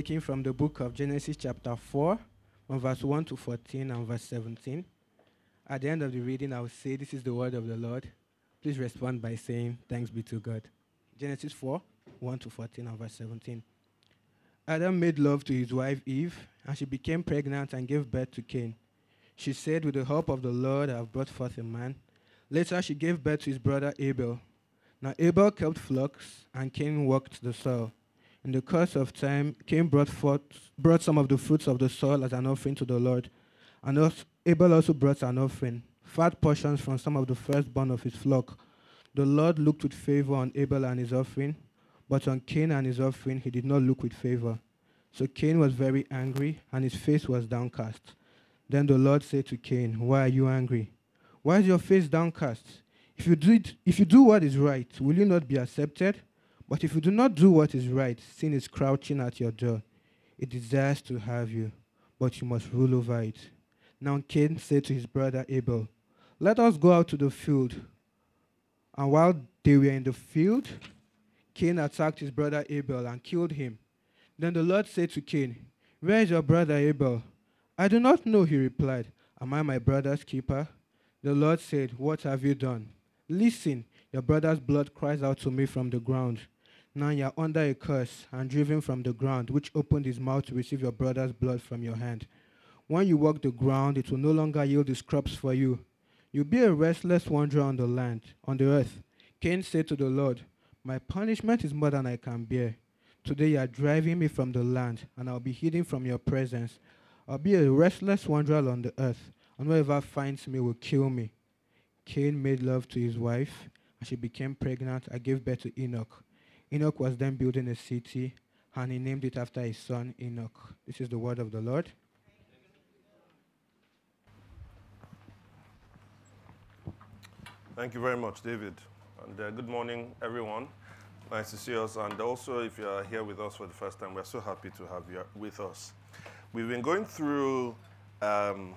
Taking from the book of Genesis, chapter 4, from verse 1 to 14 and verse 17. At the end of the reading, I will say, This is the word of the Lord. Please respond by saying, Thanks be to God. Genesis 4, 1 to 14 and verse 17. Adam made love to his wife Eve, and she became pregnant and gave birth to Cain. She said, With the help of the Lord, I have brought forth a man. Later, she gave birth to his brother Abel. Now, Abel kept flocks, and Cain worked the soil. In the course of time, Cain brought forth brought some of the fruits of the soil as an offering to the Lord, and also, Abel also brought an offering, fat portions from some of the firstborn of his flock. The Lord looked with favor on Abel and his offering, but on Cain and his offering he did not look with favor. So Cain was very angry, and his face was downcast. Then the Lord said to Cain, Why are you angry? Why is your face downcast? If you do, it, if you do what is right, will you not be accepted? But if you do not do what is right, sin is crouching at your door. It desires to have you, but you must rule over it. Now Cain said to his brother Abel, Let us go out to the field. And while they were in the field, Cain attacked his brother Abel and killed him. Then the Lord said to Cain, Where is your brother Abel? I do not know, he replied. Am I my brother's keeper? The Lord said, What have you done? Listen, your brother's blood cries out to me from the ground. Now you are under a curse and driven from the ground, which opened his mouth to receive your brother's blood from your hand. When you walk the ground, it will no longer yield its crops for you. You'll be a restless wanderer on the land, on the earth. Cain said to the Lord, My punishment is more than I can bear. Today you are driving me from the land, and I'll be hidden from your presence. I'll be a restless wanderer on the earth, and whoever finds me will kill me. Cain made love to his wife, and she became pregnant and gave birth to Enoch. Enoch was then building a city, and he named it after his son Enoch. This is the word of the Lord. Thank you very much, David. And uh, good morning, everyone. Nice to see us. And also, if you are here with us for the first time, we're so happy to have you with us. We've been going through um,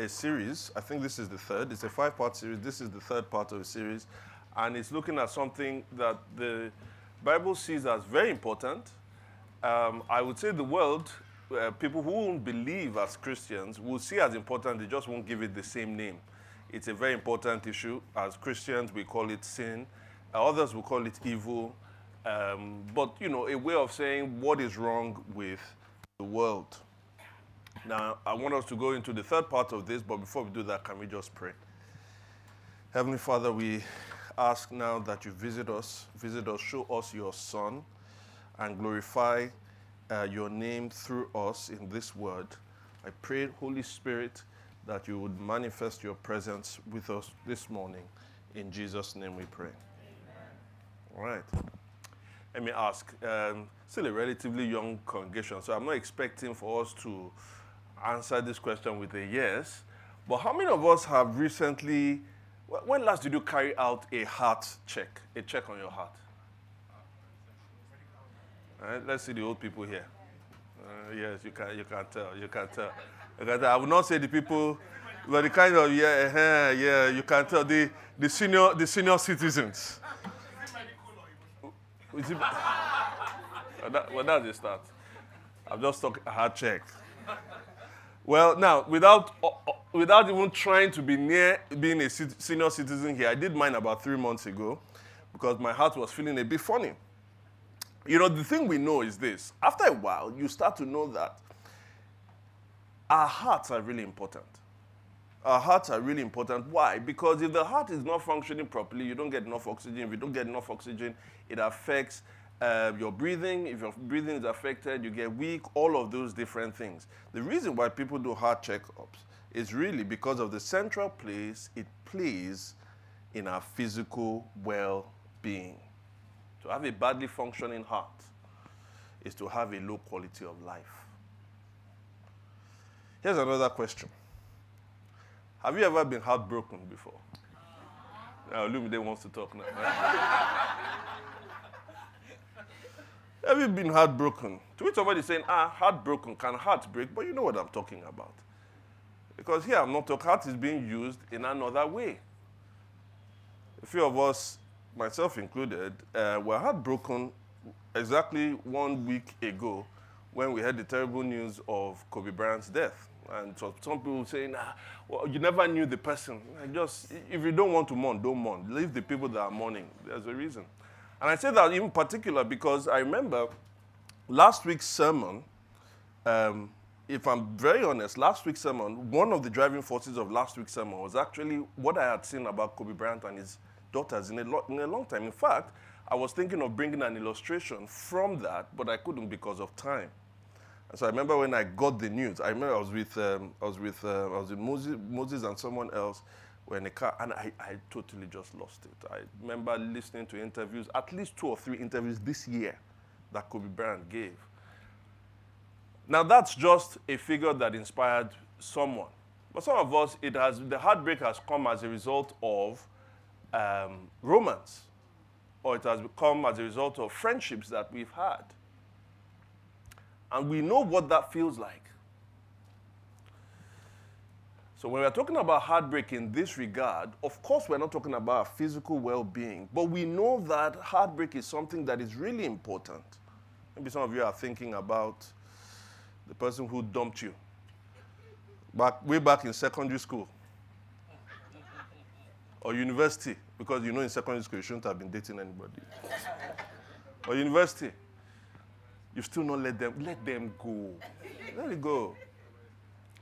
a series. I think this is the third. It's a five part series. This is the third part of a series. And it's looking at something that the Bible sees as very important. Um, I would say the world, uh, people who won't believe as Christians, will see as important, they just won't give it the same name. It's a very important issue. As Christians, we call it sin. Others will call it evil. Um, but, you know, a way of saying what is wrong with the world. Now, I want us to go into the third part of this, but before we do that, can we just pray? Heavenly Father, we ask now that you visit us, visit us, show us your Son, and glorify uh, your name through us in this word. I pray, Holy Spirit, that you would manifest your presence with us this morning. In Jesus' name we pray. Amen. All right. Let me ask. Um, still a relatively young congregation, so I'm not expecting for us to answer this question with a yes. But how many of us have recently when last did you carry out a heart check, a check on your heart? Right, let's see the old people here. Uh, yes, you can, you can tell, you can tell. You can tell. I will not say the people, but the kind of yeah, yeah, you can tell the the senior the senior citizens. well, that, well, that's the start. I've just a heart check. Well, now, without, without even trying to be near being a senior citizen here, I did mine about three months ago because my heart was feeling a bit funny. You know, the thing we know is this after a while, you start to know that our hearts are really important. Our hearts are really important. Why? Because if the heart is not functioning properly, you don't get enough oxygen. If you don't get enough oxygen, it affects uh, your breathing, if your breathing is affected, you get weak, all of those different things. The reason why people do heart checkups is really because of the central place it plays in our physical well being. To have a badly functioning heart is to have a low quality of life. Here's another question Have you ever been heartbroken before? Now, Lumide wants to talk now. Have you been heartbroken? To which somebody saying, ah, heartbroken, can heart break? But you know what I'm talking about. Because here heart is being used in another way. A few of us, myself included, uh, were heartbroken exactly one week ago when we heard the terrible news of Kobe Bryant's death. And so some people saying, ah, well, you never knew the person. I just, if you don't want to mourn, don't mourn. Leave the people that are mourning. There's a reason. And I say that in particular because I remember last week's sermon, um, if I'm very honest, last week's sermon, one of the driving forces of last week's sermon was actually what I had seen about Kobe Bryant and his daughters in a, lo- in a long time. In fact, I was thinking of bringing an illustration from that, but I couldn't because of time. And so I remember when I got the news, I remember I was with, um, I was with, uh, I was with Moses, Moses and someone else, were in a car, and I, I totally just lost it. I remember listening to interviews, at least two or three interviews this year that Kobe Bryant gave. Now, that's just a figure that inspired someone. But some of us, it has, the heartbreak has come as a result of um, romance, or it has come as a result of friendships that we've had. And we know what that feels like. So when we're talking about heartbreak in this regard, of course we're not talking about physical well-being, but we know that heartbreak is something that is really important. Maybe some of you are thinking about the person who dumped you back way back in secondary school or university, because you know in secondary school you shouldn't have been dating anybody. or university, you still not let them let them go. Let it go.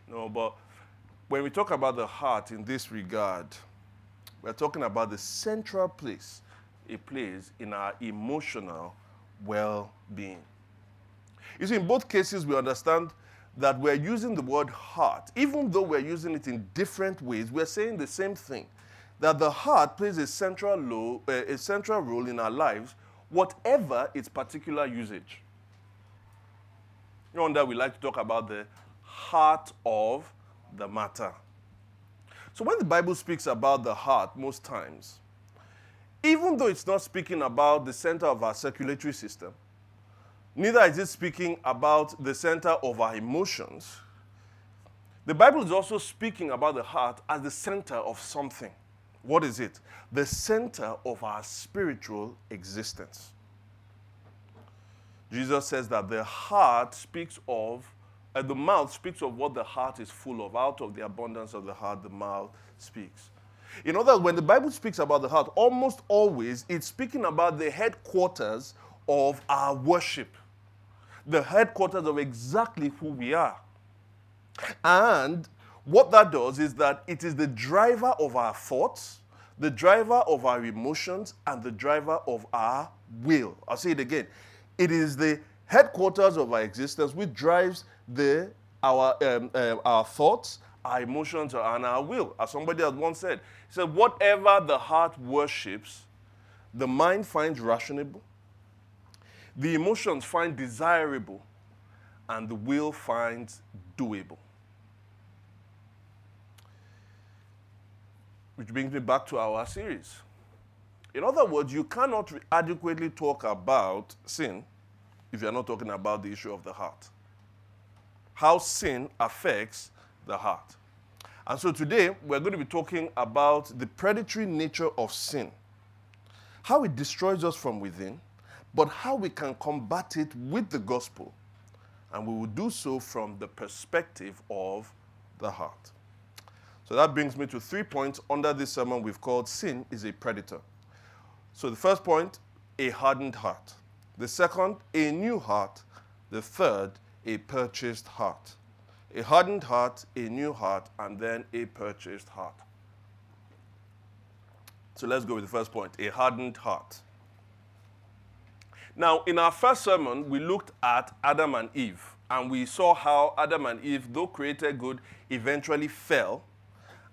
No, but when we talk about the heart in this regard, we're talking about the central place it plays in our emotional well being. You see, in both cases, we understand that we're using the word heart. Even though we're using it in different ways, we're saying the same thing that the heart plays a central, lo- uh, a central role in our lives, whatever its particular usage. You know, that we like to talk about the heart of the matter. So when the Bible speaks about the heart, most times, even though it's not speaking about the center of our circulatory system, neither is it speaking about the center of our emotions. The Bible is also speaking about the heart as the center of something. What is it? The center of our spiritual existence. Jesus says that the heart speaks of uh, the mouth speaks of what the heart is full of. Out of the abundance of the heart, the mouth speaks. In other words, when the Bible speaks about the heart, almost always it's speaking about the headquarters of our worship, the headquarters of exactly who we are. And what that does is that it is the driver of our thoughts, the driver of our emotions, and the driver of our will. I'll say it again. It is the headquarters of our existence which drives the, our, um, uh, our thoughts, our emotions, and our will. As somebody has once said, he said, whatever the heart worships, the mind finds rational, the emotions find desirable, and the will finds doable. Which brings me back to our series. In other words, you cannot adequately talk about sin if you're not talking about the issue of the heart how sin affects the heart. And so today we're going to be talking about the predatory nature of sin, how it destroys us from within, but how we can combat it with the gospel. And we will do so from the perspective of the heart. So that brings me to three points under this sermon we've called Sin is a Predator. So the first point, a hardened heart. The second, a new heart. The third, a purchased heart. A hardened heart, a new heart, and then a purchased heart. So let's go with the first point a hardened heart. Now, in our first sermon, we looked at Adam and Eve, and we saw how Adam and Eve, though created good, eventually fell,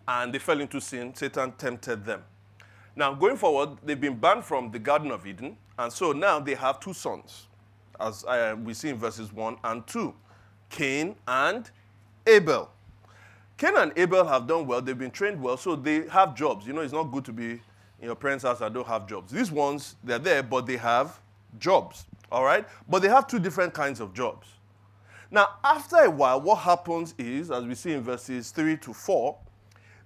and they fell into sin. Satan tempted them. Now, going forward, they've been banned from the Garden of Eden, and so now they have two sons, as uh, we see in verses 1 and 2 Cain and Abel. Cain and Abel have done well, they've been trained well, so they have jobs. You know, it's not good to be in your parents' house and don't have jobs. These ones, they're there, but they have jobs, all right? But they have two different kinds of jobs. Now, after a while, what happens is, as we see in verses 3 to 4,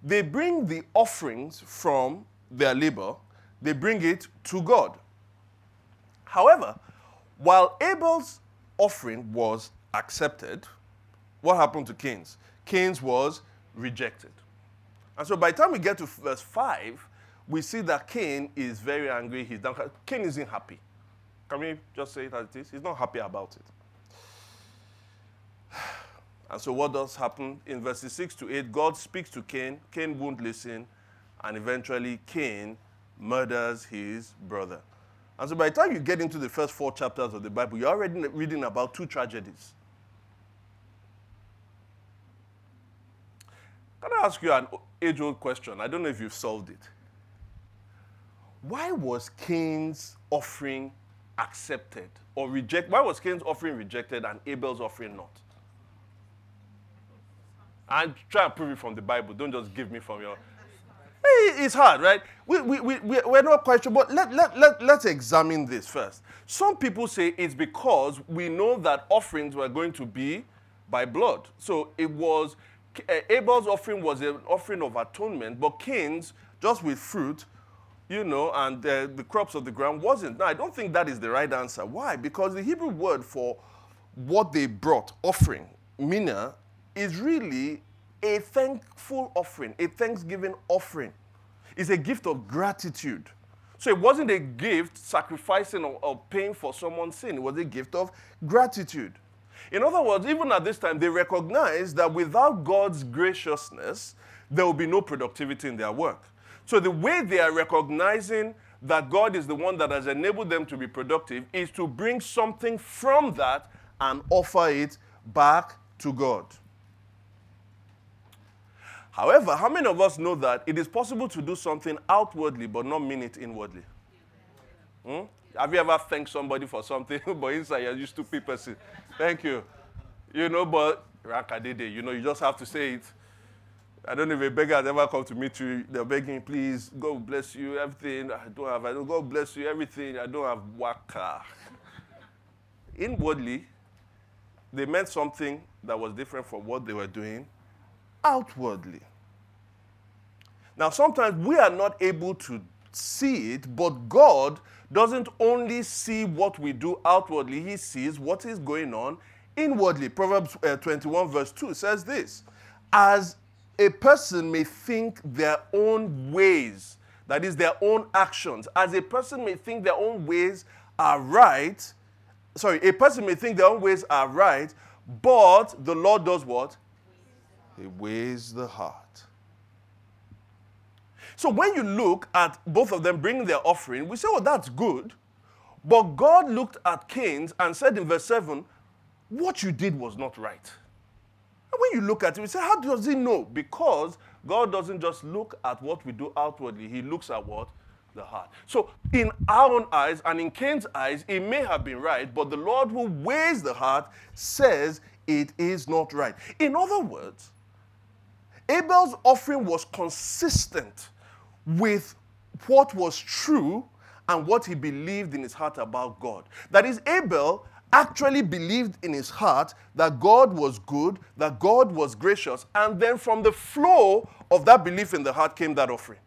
they bring the offerings from their labor, they bring it to God. However, while Abel's offering was accepted, what happened to Cain's? Cain's was rejected. And so by the time we get to verse 5, we see that Cain is very angry. He's down. Cain isn't happy. Can we just say it as it is? He's not happy about it. And so what does happen? In verses 6 to 8, God speaks to Cain. Cain won't listen. And eventually, Cain murders his brother. And so by the time you get into the first four chapters of the Bible, you're already reading about two tragedies. Can I ask you an age old question? I don't know if you've solved it. Why was Cain's offering accepted or rejected? Why was Cain's offering rejected and Abel's offering not? And try and prove it from the Bible. Don't just give me from your. It's hard, right? We, we, we, we're not quite sure, but let, let, let, let's examine this first. Some people say it's because we know that offerings were going to be by blood. So it was, Abel's offering was an offering of atonement, but Cain's, just with fruit, you know, and uh, the crops of the ground wasn't. Now, I don't think that is the right answer. Why? Because the Hebrew word for what they brought, offering, mina, is really a thankful offering, a thanksgiving offering. It's a gift of gratitude. So it wasn't a gift sacrificing or, or, paying for someone's sin, it was a gift of gratitude. In other words, even at this time, they recognized that without God's graciousness, there will be no productivity in their work. So the way they are recognizing that God is the one that has enabled them to be productive is to bring something from that and offer it back to God. However, how many of us know that it is possible to do something outwardly but not mean it inwardly? Hmm? Have you ever thanked somebody for something, but inside you're just stupid person? Thank you. You know, but Rakadede, you know, you just have to say it. I don't know if a beggar has ever come to meet you. They're begging, please, God bless you, everything. I don't have, I don't, God bless you, everything. I don't have waka. Inwardly, they meant something that was different from what they were doing outwardly. Now, sometimes we are not able to see it, but God doesn't only see what we do outwardly, He sees what is going on inwardly. Proverbs uh, 21, verse 2 says this As a person may think their own ways, that is, their own actions, as a person may think their own ways are right, sorry, a person may think their own ways are right, but the Lord does what? He weighs the heart. So when you look at both of them bringing their offering, we say, oh, that's good. But God looked at Cain's and said in verse 7, what you did was not right. And when you look at it, we say, how does he know? Because God doesn't just look at what we do outwardly, he looks at what? The heart. So, in our own eyes and in Cain's eyes, it may have been right, but the Lord who weighs the heart says it is not right. In other words, Abel's offering was consistent with what was true and what he believed in his heart about God. That is, Abel actually believed in his heart that God was good, that God was gracious, and then from the flow of that belief in the heart came that offering.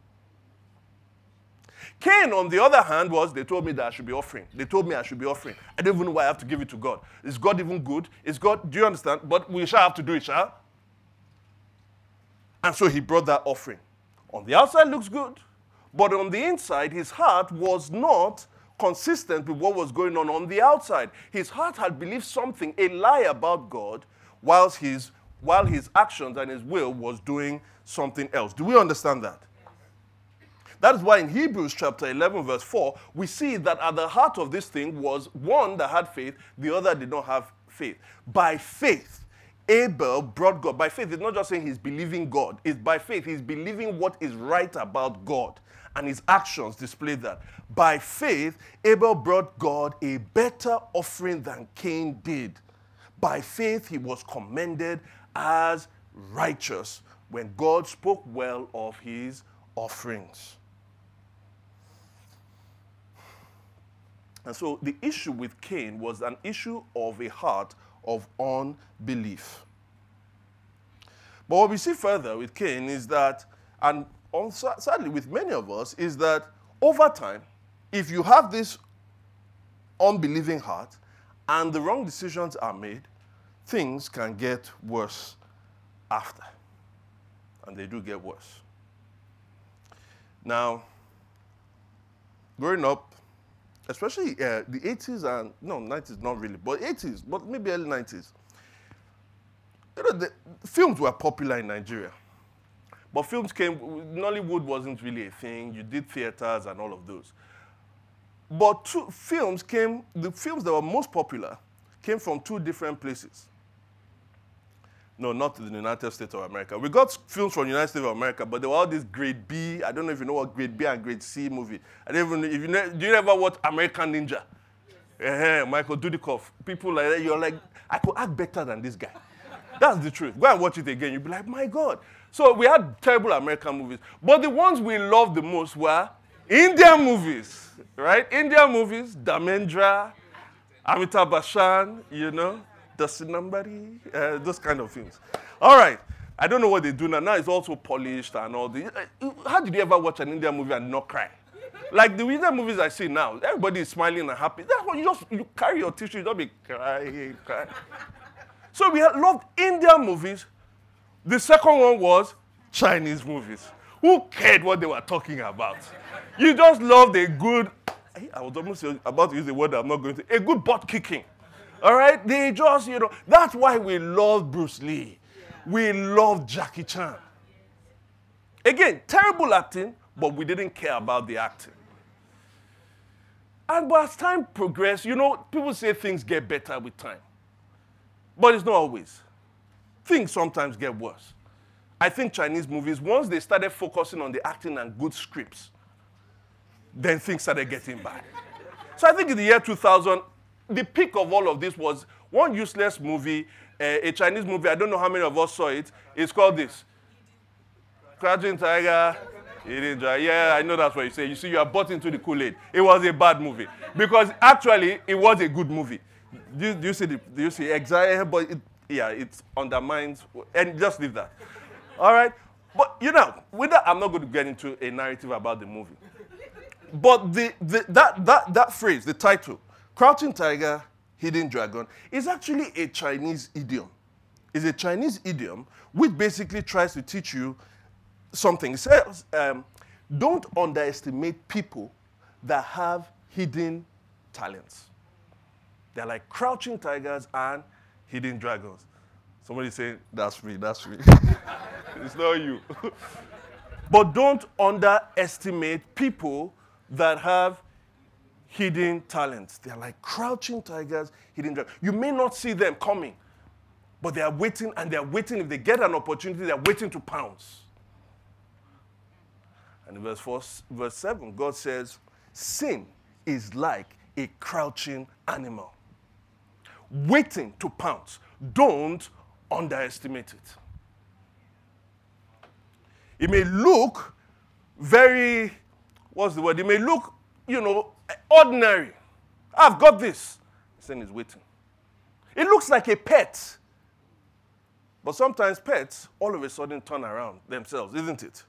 Cain, on the other hand, was they told me that I should be offering. They told me I should be offering. I don't even know why I have to give it to God. Is God even good? Is God, do you understand? But we shall have to do it, shall? And so he brought that offering. On the outside looks good, but on the inside, his heart was not consistent with what was going on on the outside. His heart had believed something, a lie about God, whilst his, while his actions and his will was doing something else. Do we understand that? That is why in Hebrews chapter 11, verse 4, we see that at the heart of this thing was one that had faith, the other did not have faith. By faith, Abel brought God. By faith, it's not just saying he's believing God, it's by faith, he's believing what is right about God. And his actions display that. By faith, Abel brought God a better offering than Cain did. By faith, he was commended as righteous when God spoke well of his offerings. And so the issue with Cain was an issue of a heart of unbelief. But what we see further with Cain is that, and sadly with many of us, is that over time, if you have this unbelieving heart and the wrong decisions are made, things can get worse after. And they do get worse. Now, growing up, especially uh, the 80s and no 90s not really but 80s but maybe early 90s you know the films were popular in nigeria but films came nollywood wasn't really a thing. You did theaters and all of those. But two films came the films that were most popular came from two different places no, not the United States of America. We got films from the United States of America, but they were all this grade B. I don't know if you know what grade B and grade C movie. I don't even if you know, do you ever watch American Ninja? Yes. Uh-huh, Michael Dudikoff. People like that, you're like, I could act better than this guy. That's the truth. Go and watch it again. You'll be like, my God. So we had terrible American movies. But the ones we loved the most were Indian movies, right? Indian movies, Dharmendra, Amitabh Bachchan, you know somebody, uh, those kind of things. All right. I don't know what they do now. Now it's also polished and all the. Uh, how did you ever watch an Indian movie and not cry? Like the Indian movies I see now, everybody is smiling and happy. That's why you just you carry your tissue, you don't be crying, crying. So we loved Indian movies. The second one was Chinese movies. Who cared what they were talking about? You just loved a good. I was almost about to use the word I'm not going to. A good butt kicking. All right? They just, you know, that's why we love Bruce Lee. We love Jackie Chan. Again, terrible acting, but we didn't care about the acting. And but as time progressed, you know, people say things get better with time. But it's not always. Things sometimes get worse. I think Chinese movies, once they started focusing on the acting and good scripts, then things started getting bad. So I think in the year 2000, the peak of all of this was one useless movie, uh, a Chinese movie. I don't know how many of us saw it. It's called this Crouching Tiger. Yeah, I know that's what you say. You see, you are bought into the Kool Aid. It was a bad movie because actually it was a good movie. Do, do you see the? Do you see exactly? But it, yeah, it undermines and just leave that. All right, but you know, with that, I'm not going to get into a narrative about the movie. But the, the that that that phrase, the title, Crouching tiger, hidden dragon is actually a Chinese idiom. It's a Chinese idiom which basically tries to teach you something. It says, um, don't underestimate people that have hidden talents. They're like crouching tigers and hidden dragons. Somebody saying, that's me, that's me. it's not you. but don't underestimate people that have hidden talents. They're like crouching tigers, hidden dragons. You may not see them coming, but they are waiting and they're waiting. If they get an opportunity, they're waiting to pounce. And in verse, four, verse 7, God says, Sin is like a crouching animal, waiting to pounce. Don't underestimate it. It may look very, what's the word? It may look, you know, ordinary. I've got this. Sin is waiting. It looks like a pet. But sometimes pets all of a sudden turn around themselves, isn't it?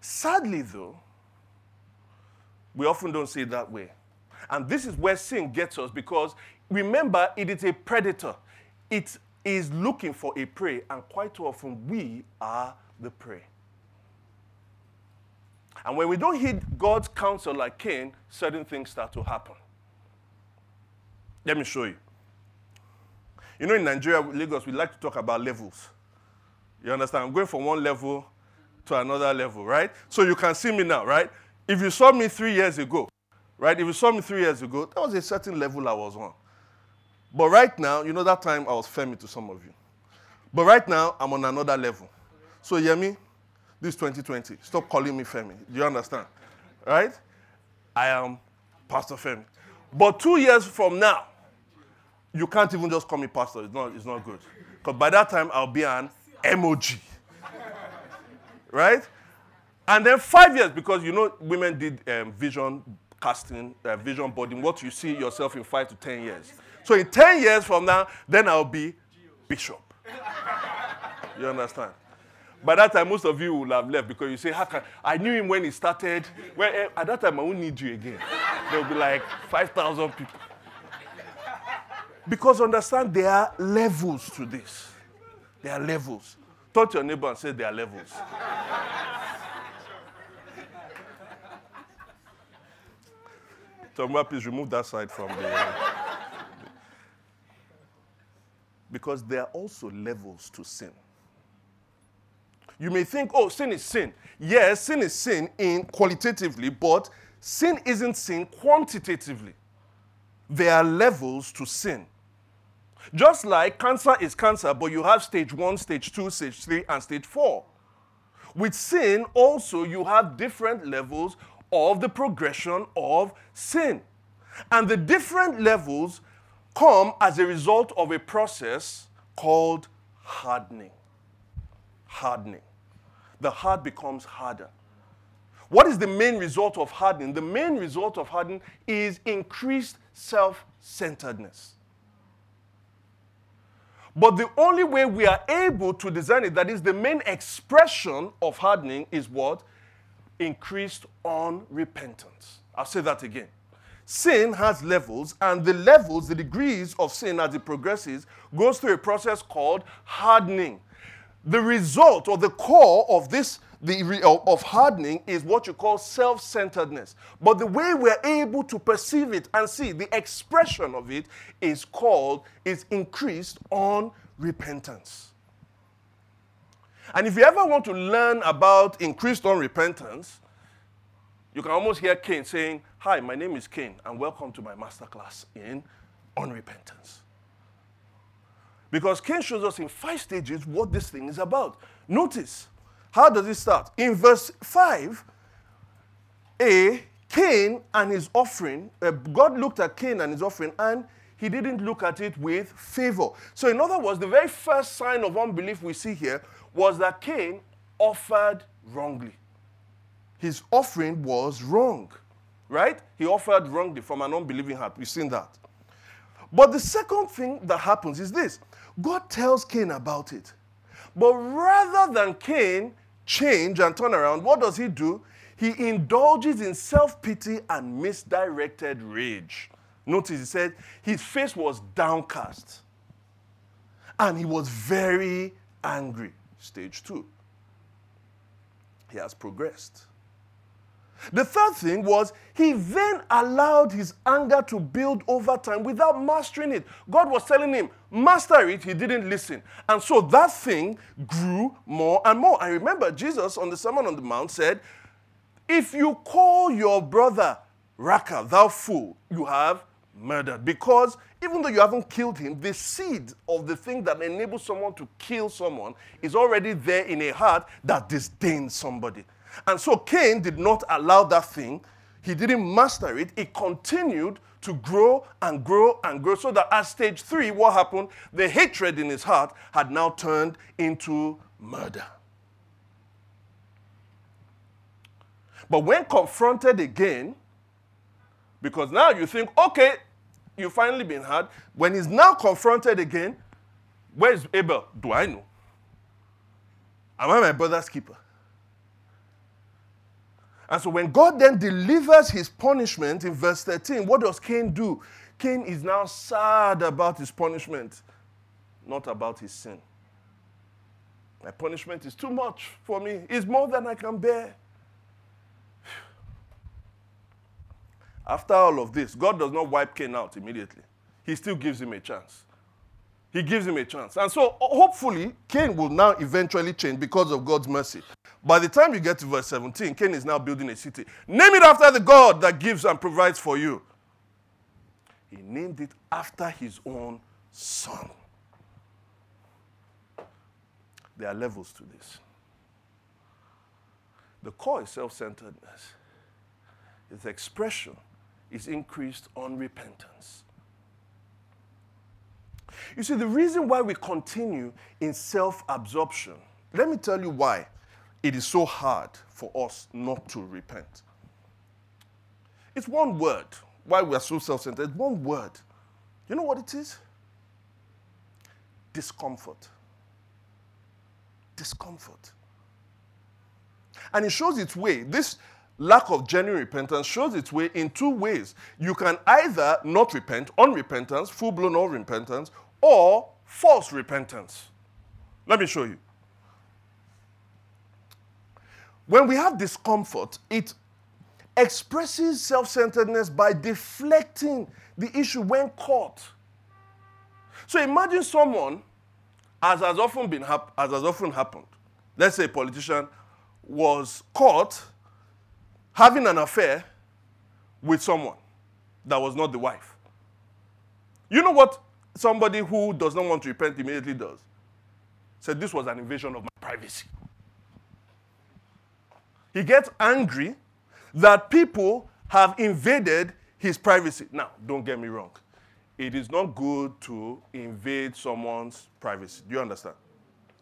Sadly, though, we often don't see it that way. And this is where sin gets us because remember, it is a predator. It is looking for a prey, and quite often we are the prey. And when we don't heed God's counsel like Cain, certain things start to happen. Let me show you. You know, in Nigeria, Lagos, we like to talk about levels. You understand? I'm going from one level to another level, right? So you can see me now, right? If you saw me three years ago, right? If you saw me three years ago, there was a certain level I was on. But right now, you know that time I was Femi to some of you. But right now, I'm on another level. So, Yemi, this 2020, stop calling me Femi. Do you understand? Right? I am Pastor Femi. But two years from now, you can't even just call me pastor. It's not, it's not good. Because by that time, I'll be an emoji. right? And then five years, because you know, women did um, vision casting, uh, vision boarding, what you see yourself in five to ten years. So in 10 years from now, then I'll be bishop. You understand? By that time, most of you will have left because you say, How can I knew him when he started. Well, eh, at that time, I won't need you again. There'll be like 5,000 people. Because understand, there are levels to this. There are levels. Talk to your neighbor and say there are levels. Tomba, please remove that side from the. because there are also levels to sin. You may think, oh, sin is sin. Yes, sin is sin in qualitatively, but sin isn't sin quantitatively. There are levels to sin. Just like cancer is cancer, but you have stage one, stage two, stage three, and stage four. With sin, also, you have different levels of the progression of sin. And the different levels come as a result of a process called hardening. Hardening. The heart becomes harder. What is the main result of hardening? The main result of hardening is increased self centeredness. But the only way we are able to design it, that is the main expression of hardening, is what? Increased unrepentance. I'll say that again. Sin has levels, and the levels, the degrees of sin as it progresses, goes through a process called hardening. The result or the core of this the, uh, of hardening is what you call self centeredness. But the way we're able to perceive it and see the expression of it is called, is increased on repentance. And if you ever want to learn about increased on repentance, you can almost hear Cain saying, Hi, my name is Cain, and welcome to my masterclass in unrepentance. Because Cain shows us in five stages what this thing is about. Notice, how does it start? In verse 5, A, Cain and his offering, uh, God looked at Cain and his offering, and he didn't look at it with favor. So, in other words, the very first sign of unbelief we see here was that Cain offered wrongly. His offering was wrong, right? He offered wrongly from an unbelieving heart. We've seen that. But the second thing that happens is this God tells Cain about it. But rather than Cain change and turn around, what does he do? He indulges in self pity and misdirected rage. Notice he said his face was downcast and he was very angry. Stage two. He has progressed. The third thing was he then allowed his anger to build over time without mastering it. God was telling him, master it. He didn't listen. And so that thing grew more and more. I remember Jesus on the Sermon on the Mount said, If you call your brother Raca, thou fool, you have murdered. Because even though you haven't killed him, the seed of the thing that enables someone to kill someone is already there in a heart that disdains somebody. And so Cain did not allow that thing, he didn't master it. It continued to grow and grow and grow so that at stage three, what happened? The hatred in his heart had now turned into murder. But when confronted again, because now you think, okay, you've finally been hard. When he's now confronted again, where is Abel? Do I know? Am I my brother's keeper? And so when God then delivers his punishment in verse 13, what does Cain do? Cain is now sad about his punishment, not about his sin. My punishment is too much for me, it's more than I can bear. After all of this, God does not wipe Cain out immediately. He still gives him a chance. He gives him a chance. And so hopefully, Cain will now eventually change because of God's mercy. By the time you get to verse 17, Cain is now building a city. Name it after the God that gives and provides for you. He named it after his own son. There are levels to this. The core is self centeredness, its expression is increased unrepentance. You see, the reason why we continue in self absorption, let me tell you why it is so hard for us not to repent. It's one word. Why we are so self centered, one word. You know what it is? Discomfort discomfort. And it shows its way. This lack of genuine repentance shows its way in two ways. You can either not repent, unrepentance, full blown unrepentance, or false repentance. Let me show you. When we have discomfort, it expresses self centeredness by deflecting the issue when caught. So imagine someone as has often been hap- as has often happened, let's say a politician was caught having an affair with someone that was not the wife. You know what somebody who does not want to repent immediately does? Said this was an invasion of my privacy. He gets angry that people have invaded his privacy. Now, don't get me wrong it is not good to invade someone's privacy. Do you understand?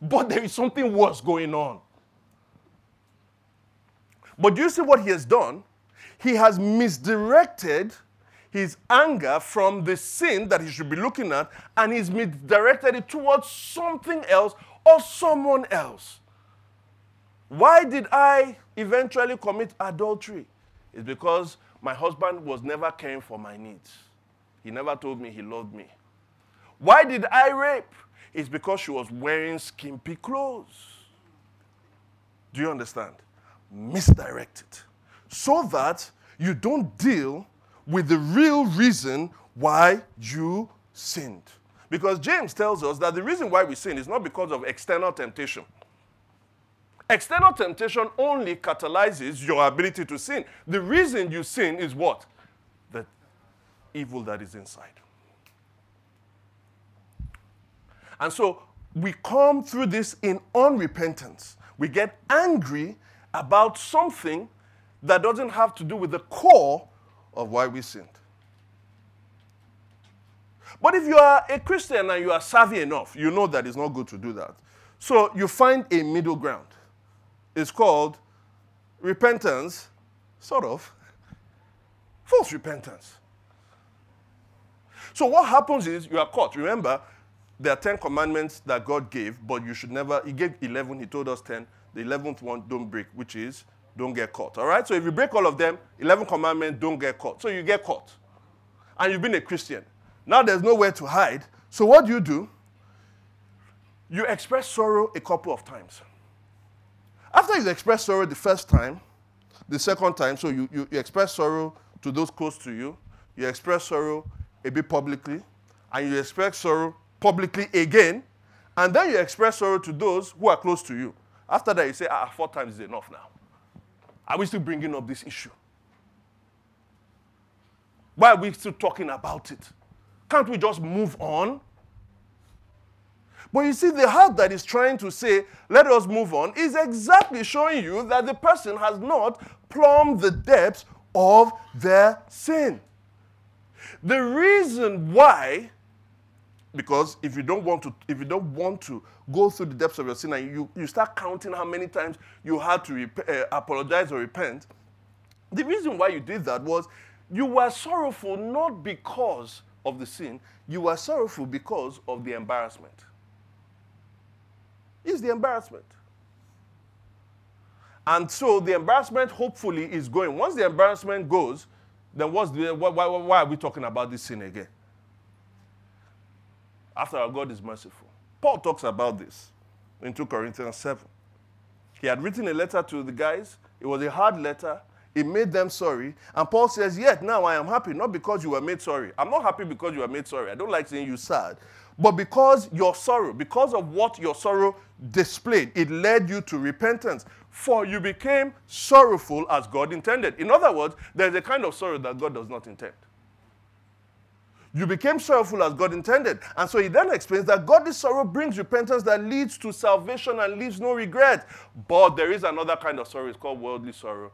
But there is something worse going on. But do you see what he has done? He has misdirected his anger from the sin that he should be looking at, and he's misdirected it towards something else or someone else. Why did I eventually commit adultery? It's because my husband was never caring for my needs. He never told me he loved me. Why did I rape? It's because she was wearing skimpy clothes. Do you understand? Misdirected. So that you don't deal with the real reason why you sinned. Because James tells us that the reason why we sin is not because of external temptation. External temptation only catalyzes your ability to sin. The reason you sin is what? The evil that is inside. And so we come through this in unrepentance. We get angry about something that doesn't have to do with the core of why we sinned. But if you are a Christian and you are savvy enough, you know that it's not good to do that. So you find a middle ground. It's called repentance, sort of, false repentance. So what happens is you are caught. Remember, there are 10 commandments that God gave, but you should never, He gave 11, He told us 10. The 11th one, don't break, which is don't get caught. All right? So if you break all of them, 11 commandments, don't get caught. So you get caught. And you've been a Christian. Now there's nowhere to hide. So what do you do? You express sorrow a couple of times. After you express sorrow the first time, the second time, so you, you, you express sorrow to those close to you, you express sorrow a bit publicly, and you express sorrow publicly again, and then you express sorrow to those who are close to you. After that, you say, ah, four times is enough now. Are we still bringing up this issue? Why are we still talking about it? Can't we just move on? But you see, the heart that is trying to say, let us move on, is exactly showing you that the person has not plumbed the depths of their sin. The reason why, because if you don't want to, if you don't want to go through the depths of your sin and you, you start counting how many times you had to rep- uh, apologize or repent, the reason why you did that was you were sorrowful not because of the sin, you were sorrowful because of the embarrassment. It's the embarrassment. And so the embarrassment hopefully is going. Once the embarrassment goes, then what's the, why, why, why are we talking about this sin again? After all, God is merciful. Paul talks about this in 2 Corinthians 7. He had written a letter to the guys. It was a hard letter. It made them sorry. And Paul says, Yet now I am happy, not because you were made sorry. I'm not happy because you were made sorry. I don't like seeing you sad. But because your sorrow, because of what your sorrow displayed, it led you to repentance for you became sorrowful as God intended. In other words, there's a kind of sorrow that God does not intend. You became sorrowful as God intended. And so he then explains that godly sorrow brings repentance that leads to salvation and leaves no regret. But there is another kind of sorrow, it's called worldly sorrow.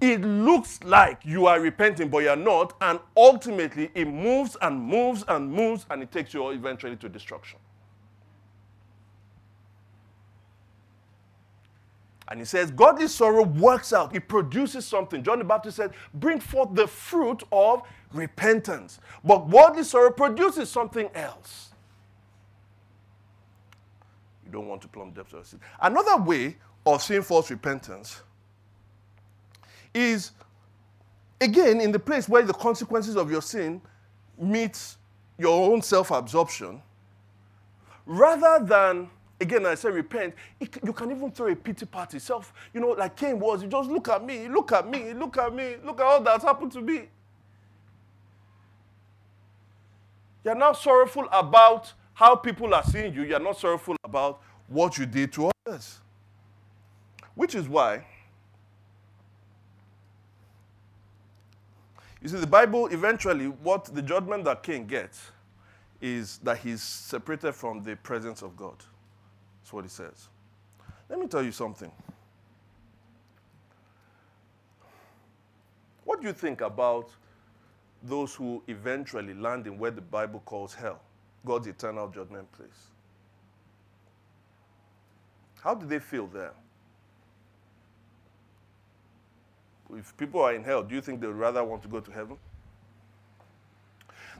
It looks like you are repenting, but you're not. And ultimately, it moves and moves and moves, and it takes you eventually to destruction. And he says, godly sorrow works out, it produces something. John the Baptist said, bring forth the fruit of repentance. But worldly sorrow produces something else. You don't want to plumb depths of sin. Another way of seeing false repentance is, again, in the place where the consequences of your sin meet your own self absorption, rather than Again, I say repent. It, you can even throw a pity party. Self, you know, like Cain was. You just look at me, look at me, look at me, look at all that's happened to me. You're not sorrowful about how people are seeing you. You're not sorrowful about what you did to others. Which is why, you see, the Bible eventually, what the judgment that Cain gets is that he's separated from the presence of God. That's what he says. Let me tell you something. What do you think about those who eventually land in where the Bible calls hell, God's eternal judgment place? How do they feel there? If people are in hell, do you think they would rather want to go to heaven?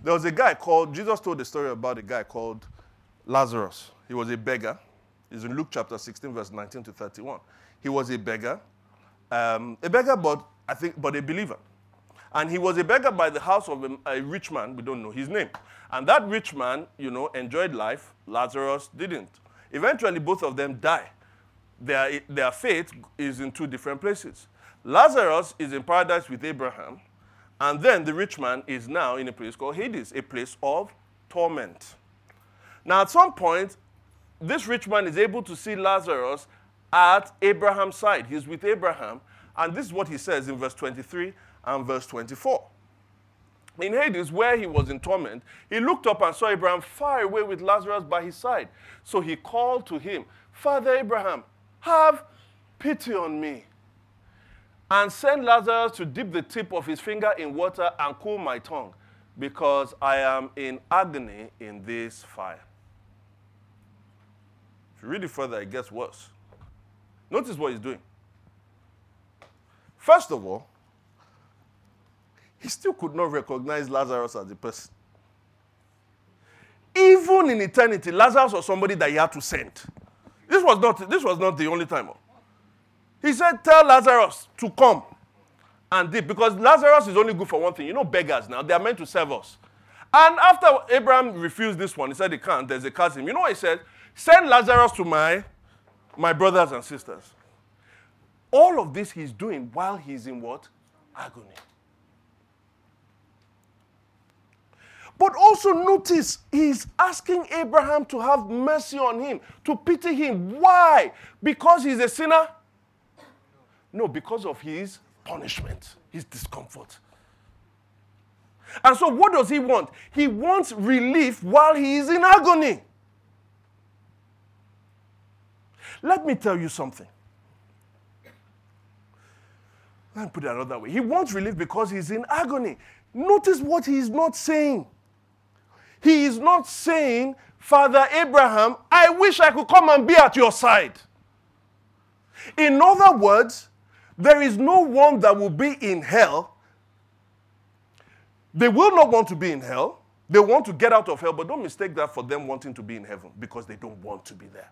There was a guy called, Jesus told a story about a guy called Lazarus. He was a beggar is in Luke chapter 16, verse 19 to 31. He was a beggar, um, a beggar, but I think, but a believer. And he was a beggar by the house of a, a, rich man, we don't know his name. And that rich man, you know, enjoyed life. Lazarus didn't. Eventually, both of them die. Their, their fate is in two different places. Lazarus is in paradise with Abraham, and then the rich man is now in a place called Hades, a place of torment. Now, at some point, this rich man is able to see Lazarus at Abraham's side. He's with Abraham. And this is what he says in verse 23 and verse 24. In Hades, where he was in torment, he looked up and saw Abraham far away with Lazarus by his side. So he called to him, Father Abraham, have pity on me. And send Lazarus to dip the tip of his finger in water and cool my tongue, because I am in agony in this fire. If you read it further, it gets worse. Notice what he's doing. First of all, he still could not recognize Lazarus as a person. Even in eternity, Lazarus was somebody that he had to send. This was not, this was not the only time. He said, Tell Lazarus to come and dip, because Lazarus is only good for one thing. You know, beggars now, they are meant to serve us. And after Abraham refused this one, he said he can't, there's a chasm. You know what he said? Send Lazarus to my, my brothers and sisters. All of this he's doing while he's in what? Agony. But also notice he's asking Abraham to have mercy on him, to pity him. Why? Because he's a sinner? No, because of his punishment, his discomfort. And so, what does he want? He wants relief while he is in agony. Let me tell you something. Let me put it another way. He wants relief because he's in agony. Notice what he is not saying. He is not saying, Father Abraham, I wish I could come and be at your side. In other words, there is no one that will be in hell. They will not want to be in hell. They want to get out of hell, but don't mistake that for them wanting to be in heaven because they don't want to be there.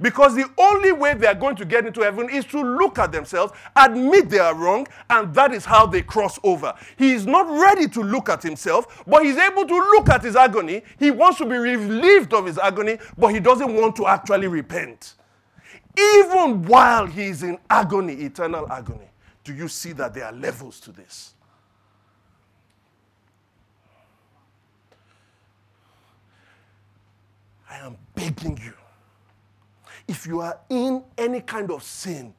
Because the only way they are going to get into heaven is to look at themselves, admit they are wrong, and that is how they cross over. He is not ready to look at himself, but he's able to look at his agony. He wants to be relieved of his agony, but he doesn't want to actually repent. Even while he is in agony, eternal agony, do you see that there are levels to this? I am begging you if you are in any kind of sin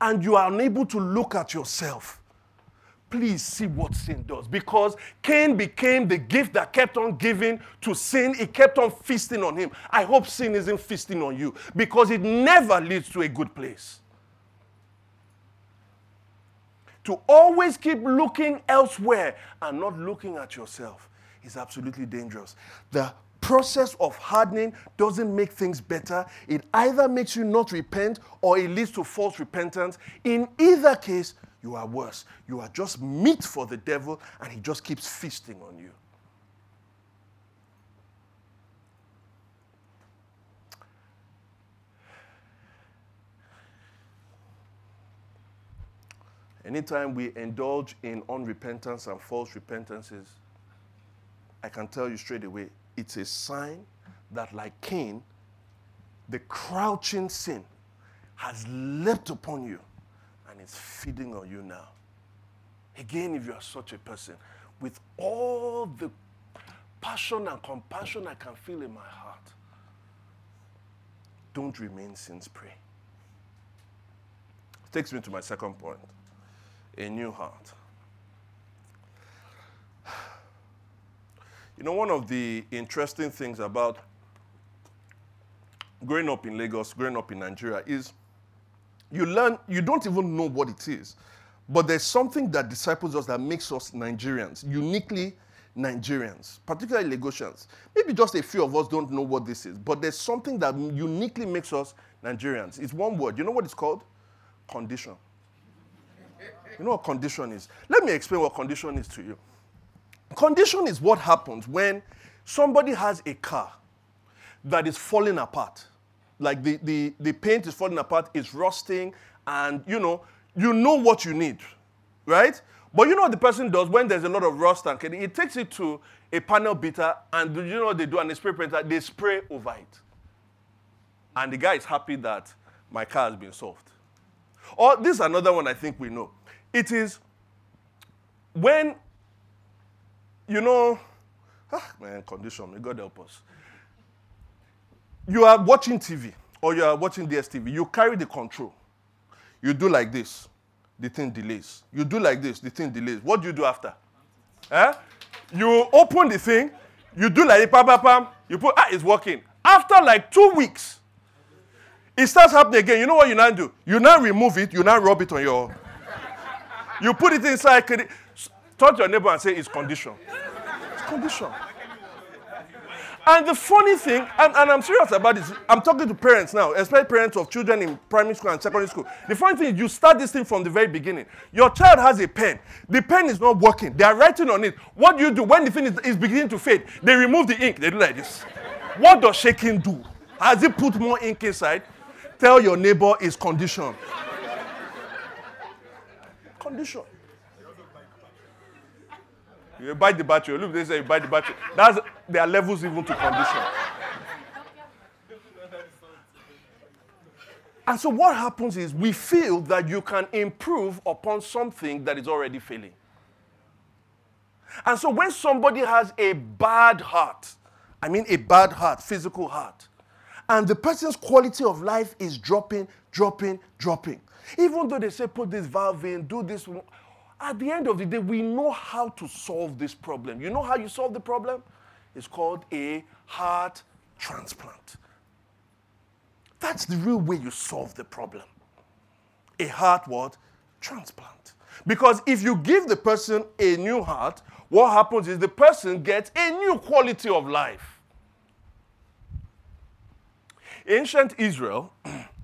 and you are unable to look at yourself, please see what sin does. Because Cain became the gift that kept on giving to sin, it kept on feasting on him. I hope sin isn't feasting on you because it never leads to a good place. To always keep looking elsewhere and not looking at yourself is absolutely dangerous. The process of hardening doesn't make things better. It either makes you not repent or it leads to false repentance. In either case, you are worse. You are just meat for the devil and he just keeps feasting on you. Anytime we indulge in unrepentance and false repentances, I can tell you straight away, it's a sign that, like Cain, the crouching sin has leapt upon you and is feeding on you now. Again, if you are such a person, with all the passion and compassion I can feel in my heart, don't remain sin's prey. Takes me to my second point a new heart. You know, one of the interesting things about growing up in Lagos, growing up in Nigeria, is you learn, you don't even know what it is. But there's something that disciples us that makes us Nigerians, uniquely Nigerians, particularly Lagosians. Maybe just a few of us don't know what this is, but there's something that uniquely makes us Nigerians. It's one word. You know what it's called? Condition. You know what condition is? Let me explain what condition is to you. Condition is what happens when somebody has a car that is falling apart. Like the, the, the paint is falling apart, it's rusting, and you know, you know what you need, right? But you know what the person does when there's a lot of rust and it takes it to a panel beater, and you know what they do? And the spray painter, they spray over it. And the guy is happy that my car has been solved. Or this is another one I think we know. It is when, you know, ah, man, condition, may God help us. You are watching TV or you are watching DSTV, you carry the control. You do like this, the thing delays. You do like this, the thing delays. What do you do after? Eh? You open the thing, you do like pam pam pam, you put ah, it's working. After like two weeks, it starts happening again. You know what you now do? You now remove it, you now rub it on your you put it inside. Talk to your neighbor and say it's condition. It's condition. And the funny thing, and, and, I'm serious about this, I'm talking to parents now, especially parents of children in primary school and secondary school. The funny thing is, you start this thing from the very beginning. Your child has a pen. The pen is not working. They are writing on it. What do you do when the thing is, is beginning to fade? They remove the ink. They do like this. What does shaking do? Has it put more ink inside? Tell your neighbor it's condition condition. You buy the battery. Look, they say you buy the battery. That's there are levels even to condition. And so what happens is we feel that you can improve upon something that is already failing. And so when somebody has a bad heart, I mean a bad heart, physical heart, and the person's quality of life is dropping, dropping, dropping, even though they say put this valve in, do this, at the end of the day, we know how to solve this problem. You know how you solve the problem? It's called a heart transplant. That's the real way you solve the problem. A heart what? Transplant. Because if you give the person a new heart, what happens is the person gets a new quality of life. Ancient Israel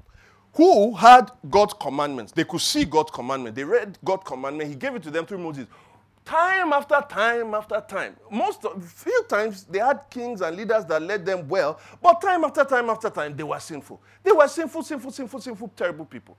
who had God's commandments. They could see God's commandment. They read God's commandment. He gave it to them through Moses. Time after time after time. Most of, few times they had kings and leaders that led them well, but time after time after time they were sinful. They were sinful, sinful, sinful, sinful, terrible people.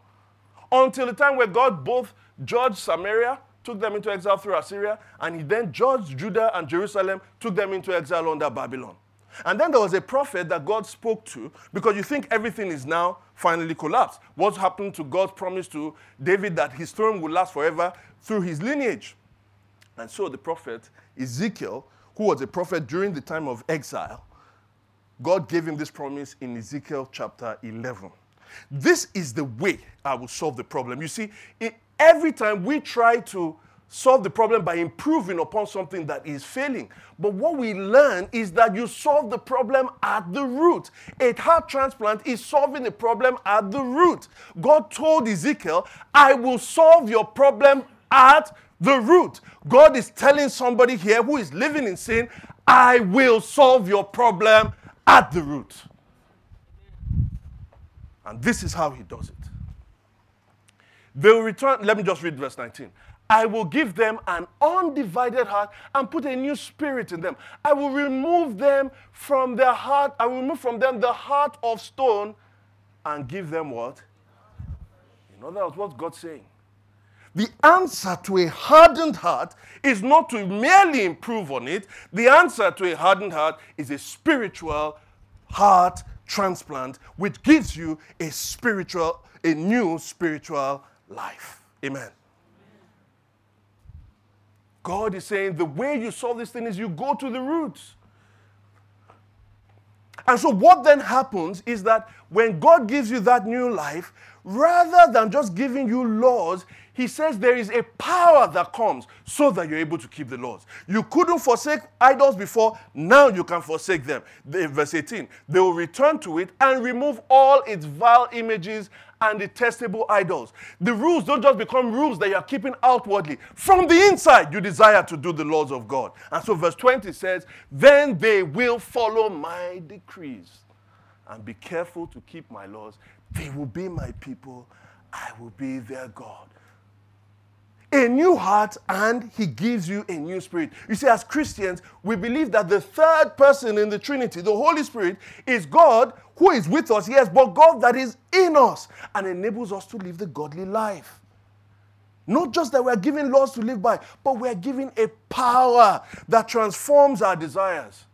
Until the time where God both judged Samaria, took them into exile through Assyria, and he then judged Judah and Jerusalem, took them into exile under Babylon. And then there was a prophet that God spoke to because you think everything is now finally collapsed. What happened to God's promise to David that his throne would last forever through his lineage? And so the prophet Ezekiel, who was a prophet during the time of exile, God gave him this promise in Ezekiel chapter 11. This is the way I will solve the problem. You see, every time we try to solve the problem by improving upon something that is failing. But what we learn is that you solve the problem at the root. A heart transplant is solving the problem at the root. God told Ezekiel, I will solve your problem at the root. God is telling somebody here who is living in sin, I will solve your problem at the root. And this is how he does it. They will return. Let me just read verse 19. I will give them an undivided heart and put a new spirit in them. I will remove them from their heart. I will remove from them the heart of stone and give them what? In other words, what's God saying? The answer to a hardened heart is not to merely improve on it. The answer to a hardened heart is a spiritual heart transplant, which gives you a spiritual, a new spiritual life. Amen. God is saying the way you solve this thing is you go to the roots. And so, what then happens is that when God gives you that new life, rather than just giving you laws, he says there is a power that comes so that you're able to keep the laws. You couldn't forsake idols before, now you can forsake them. verse 18, they will return to it and remove all its vile images and detestable idols. The rules don't just become rules that you're keeping outwardly. From the inside, you desire to do the laws of God. And so, verse 20 says, Then they will follow my decrees and be careful to keep my laws. They will be my people, I will be their God a new heart and he gives you a new spirit. You see, as Christians, we believe that the third person in the Trinity, the Holy Spirit, is God who is with us, yes, but God that is in us and enables us to live the godly life. Not just that we're given laws to live by, but we're given a power that transforms our desires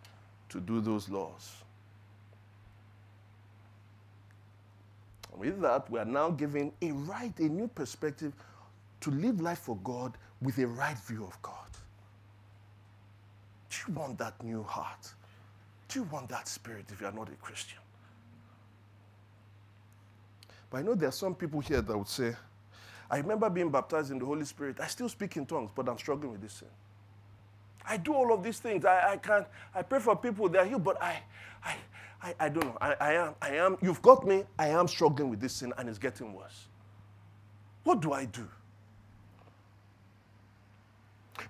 to do those laws. with that, we are now given a right, a new perspective to live life for God with a right view of God. Do you want that new heart? Do you want that spirit if you are not a Christian? But I know there are some people here that would say, I remember being baptized in the Holy Spirit. I still speak in tongues, but I'm struggling with this sin. I do all of these things. I, I can't, I pray for people, they're healed, but I, I, I, I don't know. I, I am, I am, you've got me. I am struggling with this sin and it's getting worse. What do I do?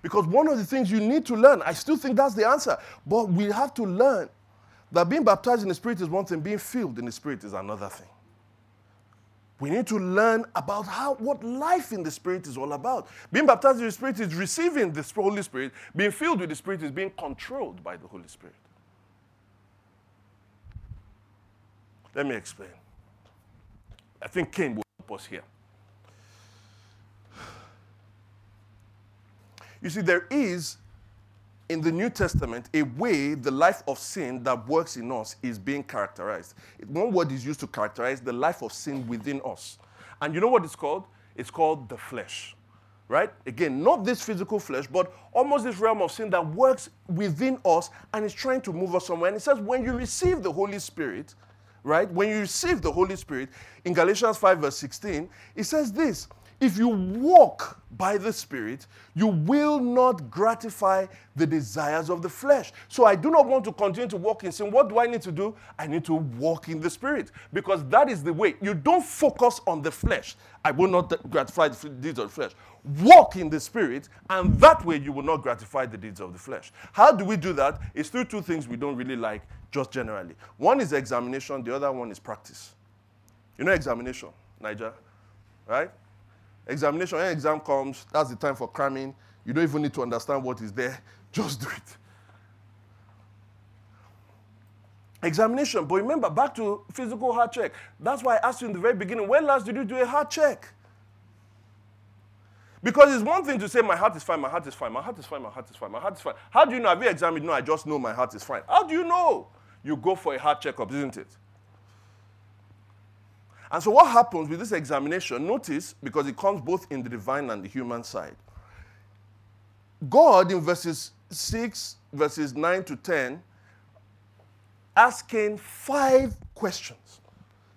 Because one of the things you need to learn, I still think that's the answer, but we have to learn that being baptized in the Spirit is one thing, being filled in the Spirit is another thing. We need to learn about how what life in the Spirit is all about. Being baptized in the Spirit is receiving the Holy Spirit. Being filled with the Spirit is being controlled by the Holy Spirit. Let me explain. I think Cain will help us here. You see, there is in the New Testament a way the life of sin that works in us is being characterized. One word is used to characterize the life of sin within us. And you know what it's called? It's called the flesh. Right? Again, not this physical flesh, but almost this realm of sin that works within us and is trying to move us somewhere. And it says, when you receive the Holy Spirit, right? When you receive the Holy Spirit, in Galatians 5, verse 16, it says this if you walk by the Spirit, you will not gratify the desires of the flesh. So I do not want to continue to walk in sin. What do I need to do? I need to walk in the Spirit because that is the way. You don't focus on the flesh. I will not gratify the deeds of the flesh. Walk in the Spirit, and that way you will not gratify the deeds of the flesh. How do we do that? It's through two things we don't really like, just generally. One is examination, the other one is practice. You know examination, Naija, right? Examination, when exam comes, that's the time for cramming. You don't even need to understand what is there. Just do it. Examination, but remember, back to physical heart check. That's why I asked you in the very beginning, when last did you do a heart check? Because it's one thing to say, my heart is fine, my heart is fine, my heart is fine, my heart is fine, my heart is fine. How do you know? Have you examined? No, I just know my heart is fine. How do you know? You go for a heart checkup, isn't it? And so, what happens with this examination? Notice, because it comes both in the divine and the human side. God, in verses 6, verses 9 to 10, asking five questions.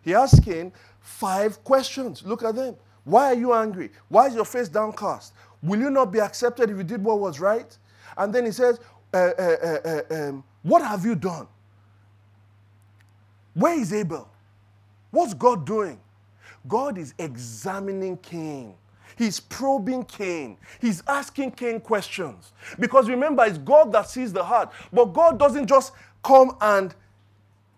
He asking five questions. Look at them. Why are you angry? Why is your face downcast? Will you not be accepted if you did what was right? And then he says, uh, uh, uh, uh um, What have you done? Where is Abel? What's God doing? God is examining Cain. He's probing Cain. He's asking Cain questions. Because remember, it's God that sees the heart. But God doesn't just come and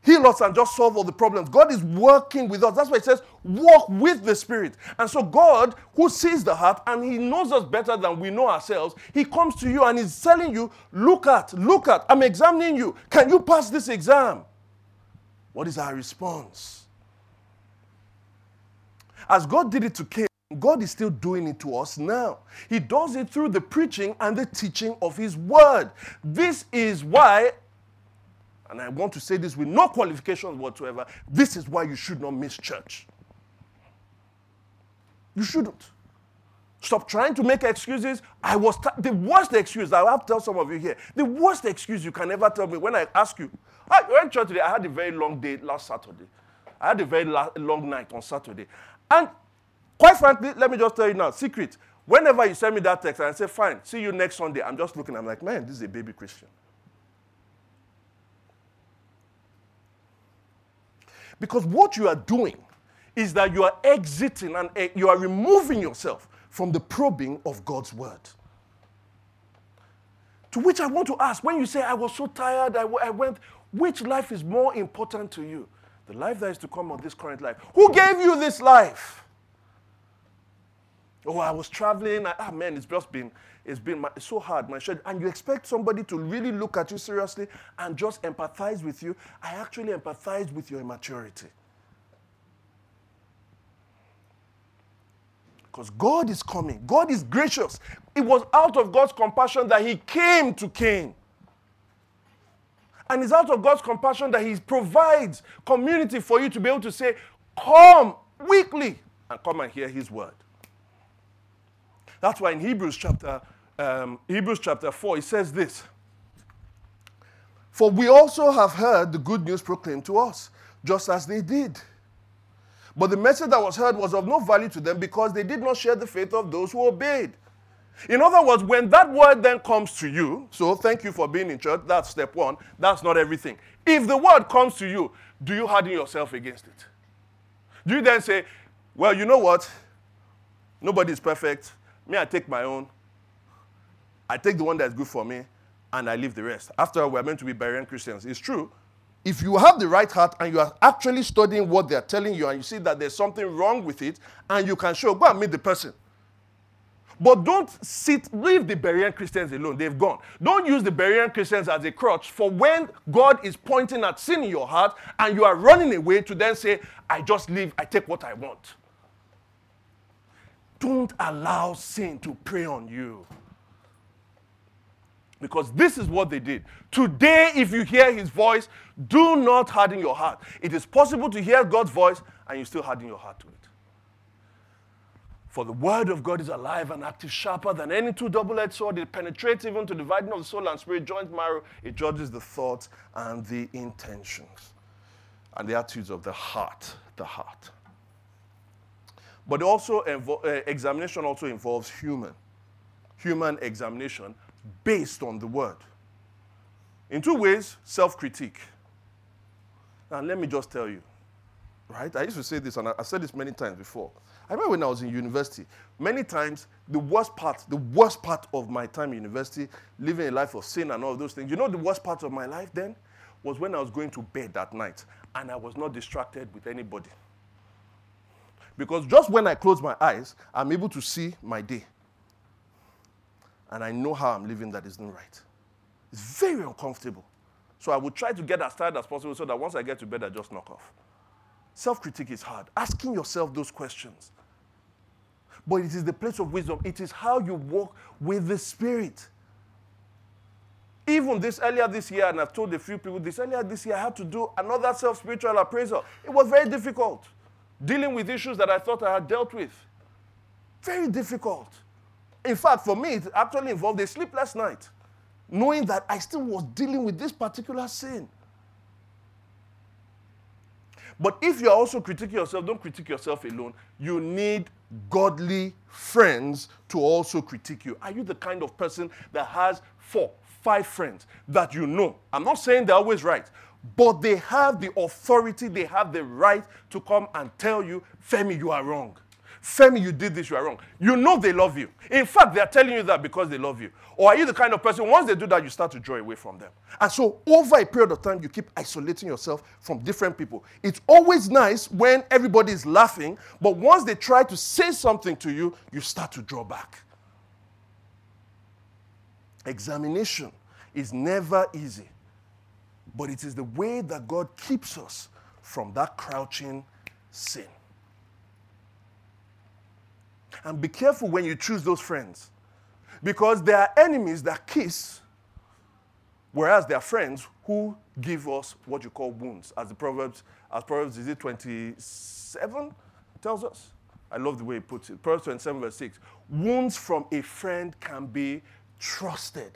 heal us and just solve all the problems. God is working with us. That's why it says, walk with the Spirit. And so, God, who sees the heart and He knows us better than we know ourselves, He comes to you and He's telling you, look at, look at, I'm examining you. Can you pass this exam? What is our response? As God did it to Cain, God is still doing it to us now. He does it through the preaching and the teaching of His word. This is why and I want to say this with no qualifications whatsoever, this is why you should not miss church. You shouldn't. Stop trying to make excuses. I was t- the worst excuse I have to tell some of you here. The worst excuse you can ever tell me when I ask you. I went church today. I had a very long day last Saturday. I had a very la- long night on Saturday, and quite frankly, let me just tell you now, secret. Whenever you send me that text and I say, "Fine, see you next Sunday," I'm just looking. I'm like, "Man, this is a baby Christian." Because what you are doing is that you are exiting and eh, you are removing yourself from the probing of God's word. To which I want to ask when you say, I was so tired, I, w- I went, which life is more important to you? The life that is to come or this current life? Who gave you this life? Oh, I was traveling. ah, man, it's just been it's been my, it's so hard, my shirt. And you expect somebody to really look at you seriously and just empathize with you. I actually empathize with your immaturity. Because God is coming, God is gracious. It was out of God's compassion that He came to Cain. And it's out of God's compassion that He provides community for you to be able to say, Come weekly and come and hear His word. That's why in Hebrews chapter um, Hebrews chapter 4, it says this For we also have heard the good news proclaimed to us, just as they did. But the message that was heard was of no value to them because they did not share the faith of those who obeyed. In other words, when that word then comes to you, so thank you for being in church, that's step one, that's not everything. If the word comes to you, do you harden yourself against it? Do you then say, well, you know what? Nobody's perfect. Me, I take my own. I take the one that's good for me and I leave the rest. After all, we're meant to be Berean Christians. It's true. If you have the right heart and you are actually studying what they're telling you and you see that there's something wrong with it and you can show, go and meet the person. But don't sit, leave the Berean Christians alone. They've gone. Don't use the Berean Christians as a crutch for when God is pointing at sin in your heart and you are running away to then say, I just leave, I take what I want. Don't allow sin to prey on you. Because this is what they did. Today, if you hear his voice, do not harden your heart. It is possible to hear God's voice and you still harden your heart to it. For the word of God is alive and active, sharper than any two double edged sword. It penetrates even to dividing of the soul and spirit, joint marrow. It judges the thoughts and the intentions and the attitudes of the heart. The heart. But also, uh, examination also involves human. Human examination based on the word. In two ways, self critique. And let me just tell you, right? I used to say this, and I've said this many times before. I remember when I was in university, many times the worst part, the worst part of my time in university, living a life of sin and all those things, you know, the worst part of my life then was when I was going to bed that night and I was not distracted with anybody. Because just when I close my eyes, I'm able to see my day and I know how I'm living that isn't right. It's very uncomfortable. So I would try to get as tired as possible so that once I get to bed, I just knock off. Self critique is hard. Asking yourself those questions. But it is the place of wisdom, it is how you walk with the Spirit. Even this earlier this year, and I've told a few people this earlier this year, I had to do another self spiritual appraisal. It was very difficult. Dealing with issues that I thought I had dealt with. Very difficult. In fact, for me, it actually involved a sleepless night, knowing that I still was dealing with this particular sin. But if you're also critiquing yourself, don't critique yourself alone. You need godly friends to also critique you. Are you the kind of person that has four, five friends that you know? I'm not saying they're always right, but they have the authority, they have the right to come and tell you, Femi, you are wrong. Femi, you did this, you are wrong. You know they love you. In fact, they are telling you that because they love you. Or are you the kind of person, once they do that, you start to draw away from them? And so, over a period of time, you keep isolating yourself from different people. It's always nice when everybody is laughing, but once they try to say something to you, you start to draw back. Examination is never easy, but it is the way that God keeps us from that crouching sin. And be careful when you choose those friends. Because there are enemies that kiss, whereas there are friends who give us what you call wounds. As the Proverbs, as Proverbs, is it 27 tells us? I love the way he puts it. Proverbs 27, verse 6. Wounds from a friend can be trusted,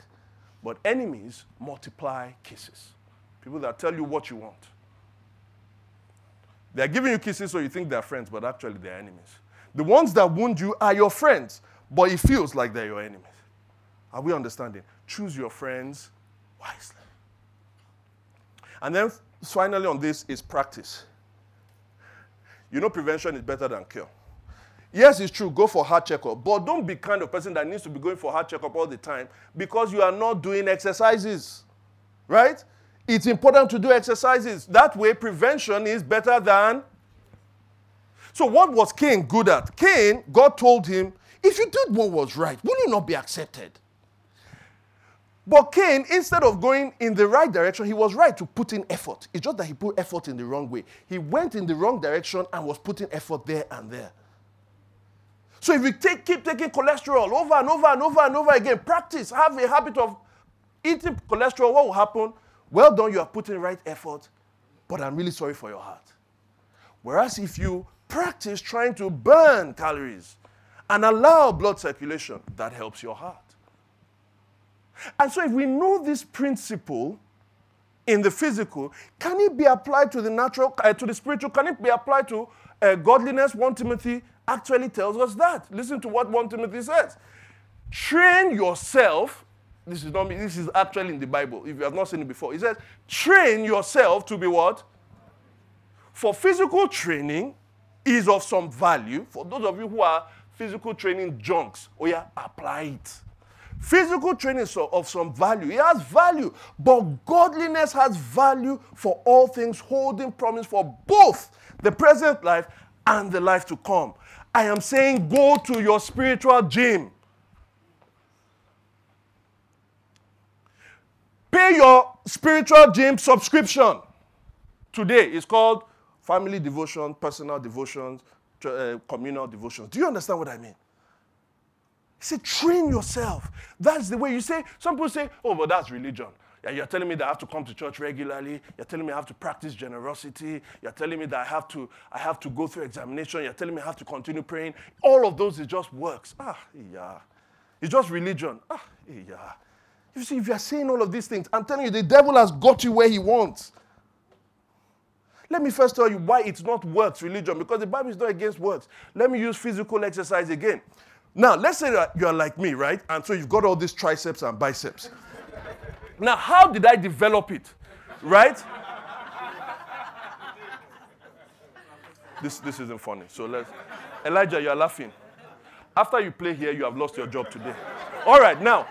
but enemies multiply kisses. People that tell you what you want. They're giving you kisses so you think they're friends, but actually they're enemies. The ones that wound you are your friends, but it feels like they're your enemies. Are we understanding? Choose your friends wisely. And then finally, on this is practice. You know, prevention is better than cure. Yes, it's true, go for heart checkup, but don't be kind of person that needs to be going for heart checkup all the time because you are not doing exercises. Right? It's important to do exercises. That way, prevention is better than so, what was Cain good at? Cain, God told him, if you did what was right, will you not be accepted? But Cain, instead of going in the right direction, he was right to put in effort. It's just that he put effort in the wrong way. He went in the wrong direction and was putting effort there and there. So if you take, keep taking cholesterol over and over and over and over again, practice, have a habit of eating cholesterol, what will happen? Well done, you are putting right effort, but I'm really sorry for your heart. Whereas if you practice trying to burn calories and allow blood circulation. That helps your heart. And so, if we know this principle in the physical, can it be applied to the natural, uh, to the spiritual? Can it be applied to uh, godliness? 1 Timothy actually tells us that. Listen to what 1 Timothy says. Train yourself. This is not me, this is actually in the Bible. If you have not seen it before, it says, train yourself to be what? For physical training, is of some value, for those of you who are physical training junks, oh yeah, apply it. Physical training is of some value. It has value, but godliness has value for all things, holding promise for both the present life and the life to come. I am saying go to your spiritual gym. Pay your spiritual gym subscription. Today it's called family devotion, personal devotions, uh, communal devotions. Do you understand what I mean? He said, train yourself. That's the way you say. Some people say, oh, but that's religion. You're telling me that I have to come to church regularly. You're telling me I have to practice generosity. You're telling me that I have to, I have to go through examination. You're telling me I have to continue praying. All of those is just works. Ah, yeah. It's just religion. Ah, yeah. You see, if you're saying all of these things, I'm telling you, the devil has got you where he wants. Let me first tell you why it's not works religion, because the Bible is not against works. Let me use physical exercise again. Now, let's say that you're like me, right? And so you've got all these triceps and biceps. now, how did I develop it? Right? this, this isn't funny. So let's. Elijah, you're laughing. After you play here, you have lost your job today. All right, now,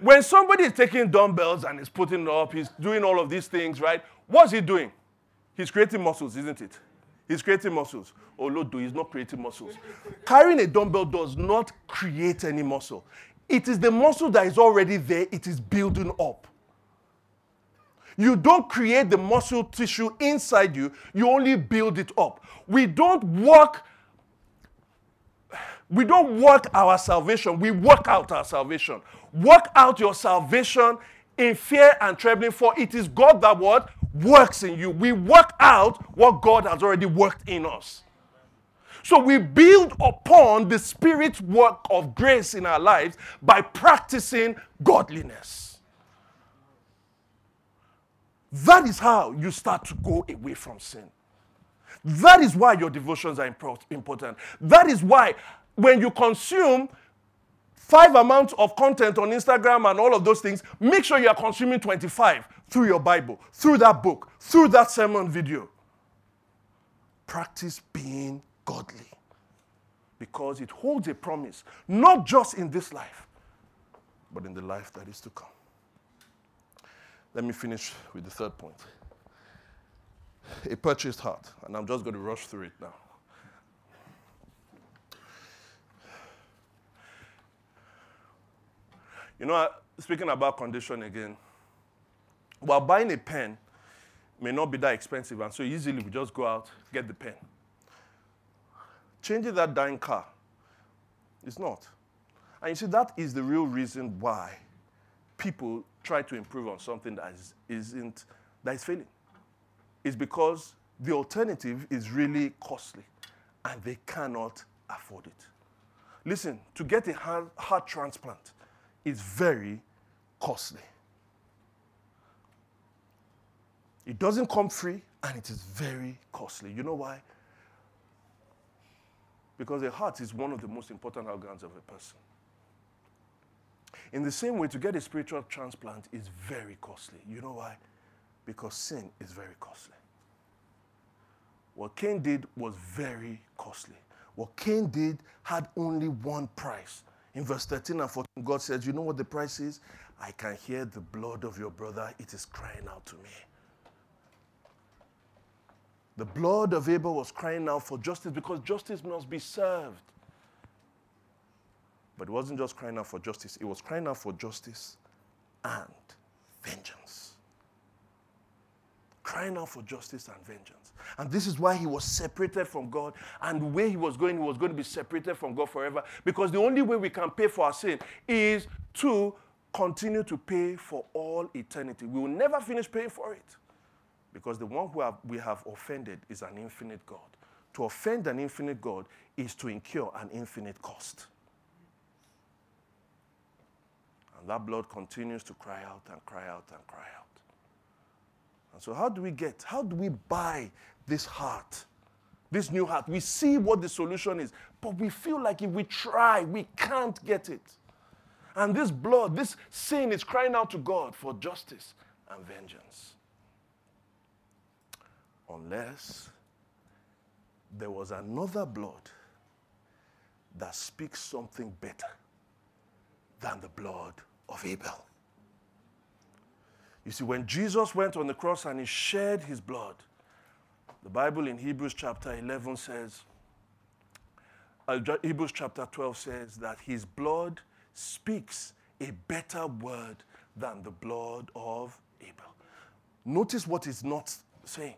when somebody is taking dumbbells and is putting up, he's doing all of these things, right? What's he doing? He's creating muscles, isn't it? He's creating muscles. Oh, Lord, do he's not creating muscles. Carrying a dumbbell does not create any muscle. It is the muscle that is already there, it is building up. You don't create the muscle tissue inside you, you only build it up. We don't work we don't work our salvation, we work out our salvation. Work out your salvation in fear and trembling, for it is God that what? Works in you. We work out what God has already worked in us. So we build upon the Spirit's work of grace in our lives by practicing godliness. That is how you start to go away from sin. That is why your devotions are important. That is why when you consume five amounts of content on Instagram and all of those things, make sure you are consuming 25 through your Bible, through that book, through that sermon video. Practice being godly because it holds a promise, not just in this life, but in the life that is to come. Let me finish with the third point a purchased heart, and I'm just going to rush through it now. You know, speaking about condition again, while buying a pen may not be that expensive, and so easily we just go out, get the pen. Changing that dying car is not. And you see, that is the real reason why people try to improve on something that is, isn't, that is failing. It's because the alternative is really costly and they cannot afford it. Listen, to get a heart, heart transplant is very costly. It doesn't come free and it is very costly. You know why? Because the heart is one of the most important organs of a person. In the same way, to get a spiritual transplant is very costly. You know why? Because sin is very costly. What Cain did was very costly. What Cain did had only one price. In verse 13 and 14, God says, You know what the price is? I can hear the blood of your brother. It is crying out to me. The blood of Abel was crying out for justice because justice must be served. But it wasn't just crying out for justice, it was crying out for justice and vengeance. Crying out for justice and vengeance. And this is why he was separated from God. And way he was going, he was going to be separated from God forever. Because the only way we can pay for our sin is to continue to pay for all eternity. We will never finish paying for it. Because the one who have, we have offended is an infinite God. To offend an infinite God is to incur an infinite cost. And that blood continues to cry out and cry out and cry out. And so, how do we get, how do we buy this heart? This new heart. We see what the solution is, but we feel like if we try, we can't get it. And this blood, this sin is crying out to God for justice and vengeance. Unless there was another blood that speaks something better than the blood of Abel. You see, when Jesus went on the cross and he shed his blood, the Bible in Hebrews chapter 11 says, uh, Hebrews chapter 12 says that his blood speaks a better word than the blood of Abel. Notice what it's not saying.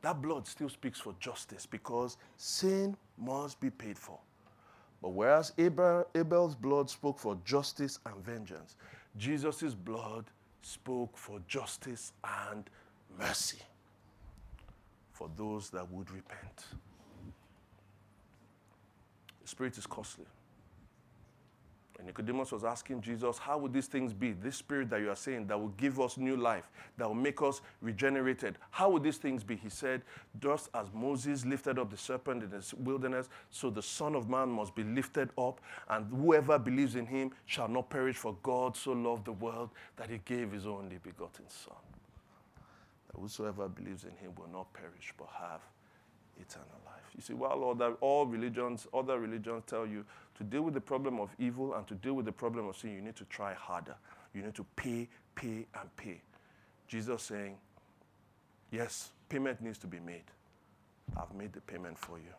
That blood still speaks for justice because sin must be paid for. But whereas Abel, Abel's blood spoke for justice and vengeance, Jesus' blood spoke for justice and mercy for those that would repent. The Spirit is costly. And Nicodemus was asking Jesus, How would these things be? This spirit that you are saying that will give us new life, that will make us regenerated. How would these things be? He said, Just as Moses lifted up the serpent in the wilderness, so the Son of Man must be lifted up, and whoever believes in him shall not perish, for God so loved the world that he gave his only begotten Son. That whosoever believes in him will not perish, but have eternal life. You see, while other, all religions, other religions tell you to deal with the problem of evil and to deal with the problem of sin, you need to try harder. You need to pay, pay, and pay. Jesus saying, yes, payment needs to be made. I've made the payment for you.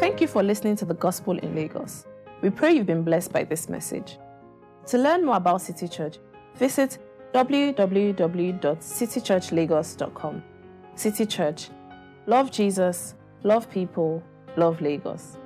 Thank you for listening to the Gospel in Lagos. We pray you've been blessed by this message. To learn more about City Church, visit www.citychurchlagos.com. City Church. Love Jesus, love people, love Lagos.